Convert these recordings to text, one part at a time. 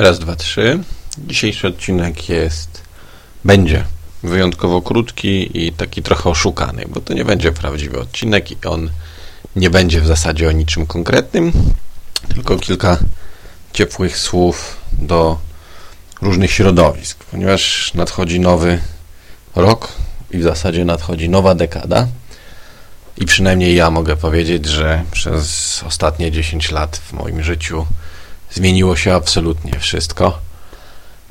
Raz, dwa, trzy. Dzisiejszy odcinek jest, będzie wyjątkowo krótki i taki trochę oszukany, bo to nie będzie prawdziwy odcinek i on nie będzie w zasadzie o niczym konkretnym, tylko kilka ciepłych słów do różnych środowisk, ponieważ nadchodzi nowy rok i w zasadzie nadchodzi nowa dekada. I przynajmniej ja mogę powiedzieć, że przez ostatnie 10 lat w moim życiu zmieniło się absolutnie wszystko.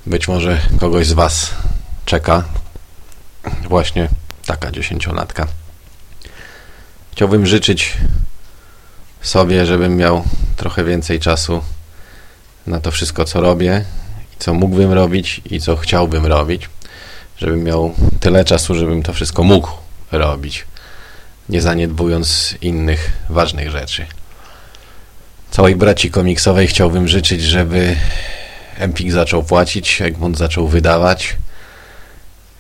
Być może kogoś z Was czeka właśnie taka dziesięciolatka. Chciałbym życzyć sobie, żebym miał trochę więcej czasu na to wszystko, co robię, i co mógłbym robić i co chciałbym robić. Żebym miał tyle czasu, żebym to wszystko mógł robić, nie zaniedbując innych ważnych rzeczy. Całej braci komiksowej chciałbym życzyć, żeby Empik zaczął płacić, Egmont zaczął wydawać,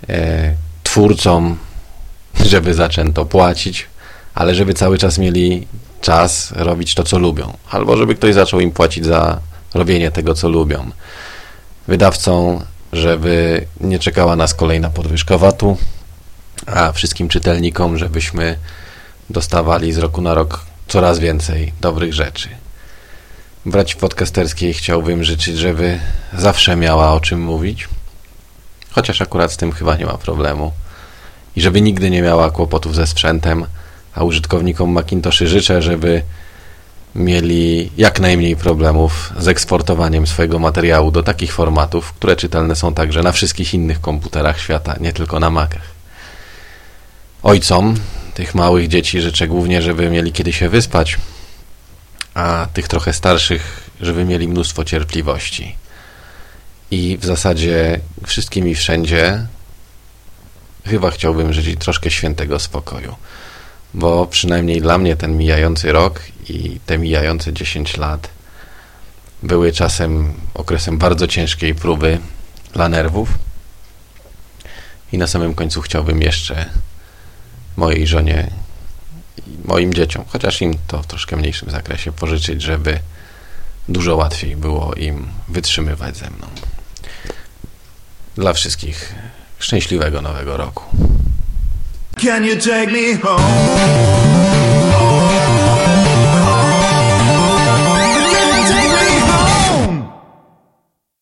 e, twórcom, żeby zaczęto płacić, ale żeby cały czas mieli czas robić to, co lubią, albo żeby ktoś zaczął im płacić za robienie tego, co lubią. Wydawcom, żeby nie czekała nas kolejna podwyżka VAT-u, a wszystkim czytelnikom, żebyśmy dostawali z roku na rok coraz więcej dobrych rzeczy. Braci podcasterskiej chciałbym życzyć, żeby zawsze miała o czym mówić, chociaż akurat z tym chyba nie ma problemu. I żeby nigdy nie miała kłopotów ze sprzętem, a użytkownikom Macintoshy życzę, żeby mieli jak najmniej problemów z eksportowaniem swojego materiału do takich formatów, które czytelne są także na wszystkich innych komputerach świata, nie tylko na Macach. Ojcom tych małych dzieci życzę głównie, żeby mieli kiedy się wyspać, a tych trochę starszych, żeby mieli mnóstwo cierpliwości. I w zasadzie wszystkim i wszędzie chyba chciałbym żyć troszkę świętego spokoju, bo przynajmniej dla mnie ten mijający rok i te mijające 10 lat były czasem okresem bardzo ciężkiej próby dla nerwów. I na samym końcu chciałbym jeszcze mojej żonie moim dzieciom, chociaż im to w troszkę mniejszym zakresie pożyczyć, żeby dużo łatwiej było im wytrzymywać ze mną. Dla wszystkich szczęśliwego nowego roku. Can you take me home?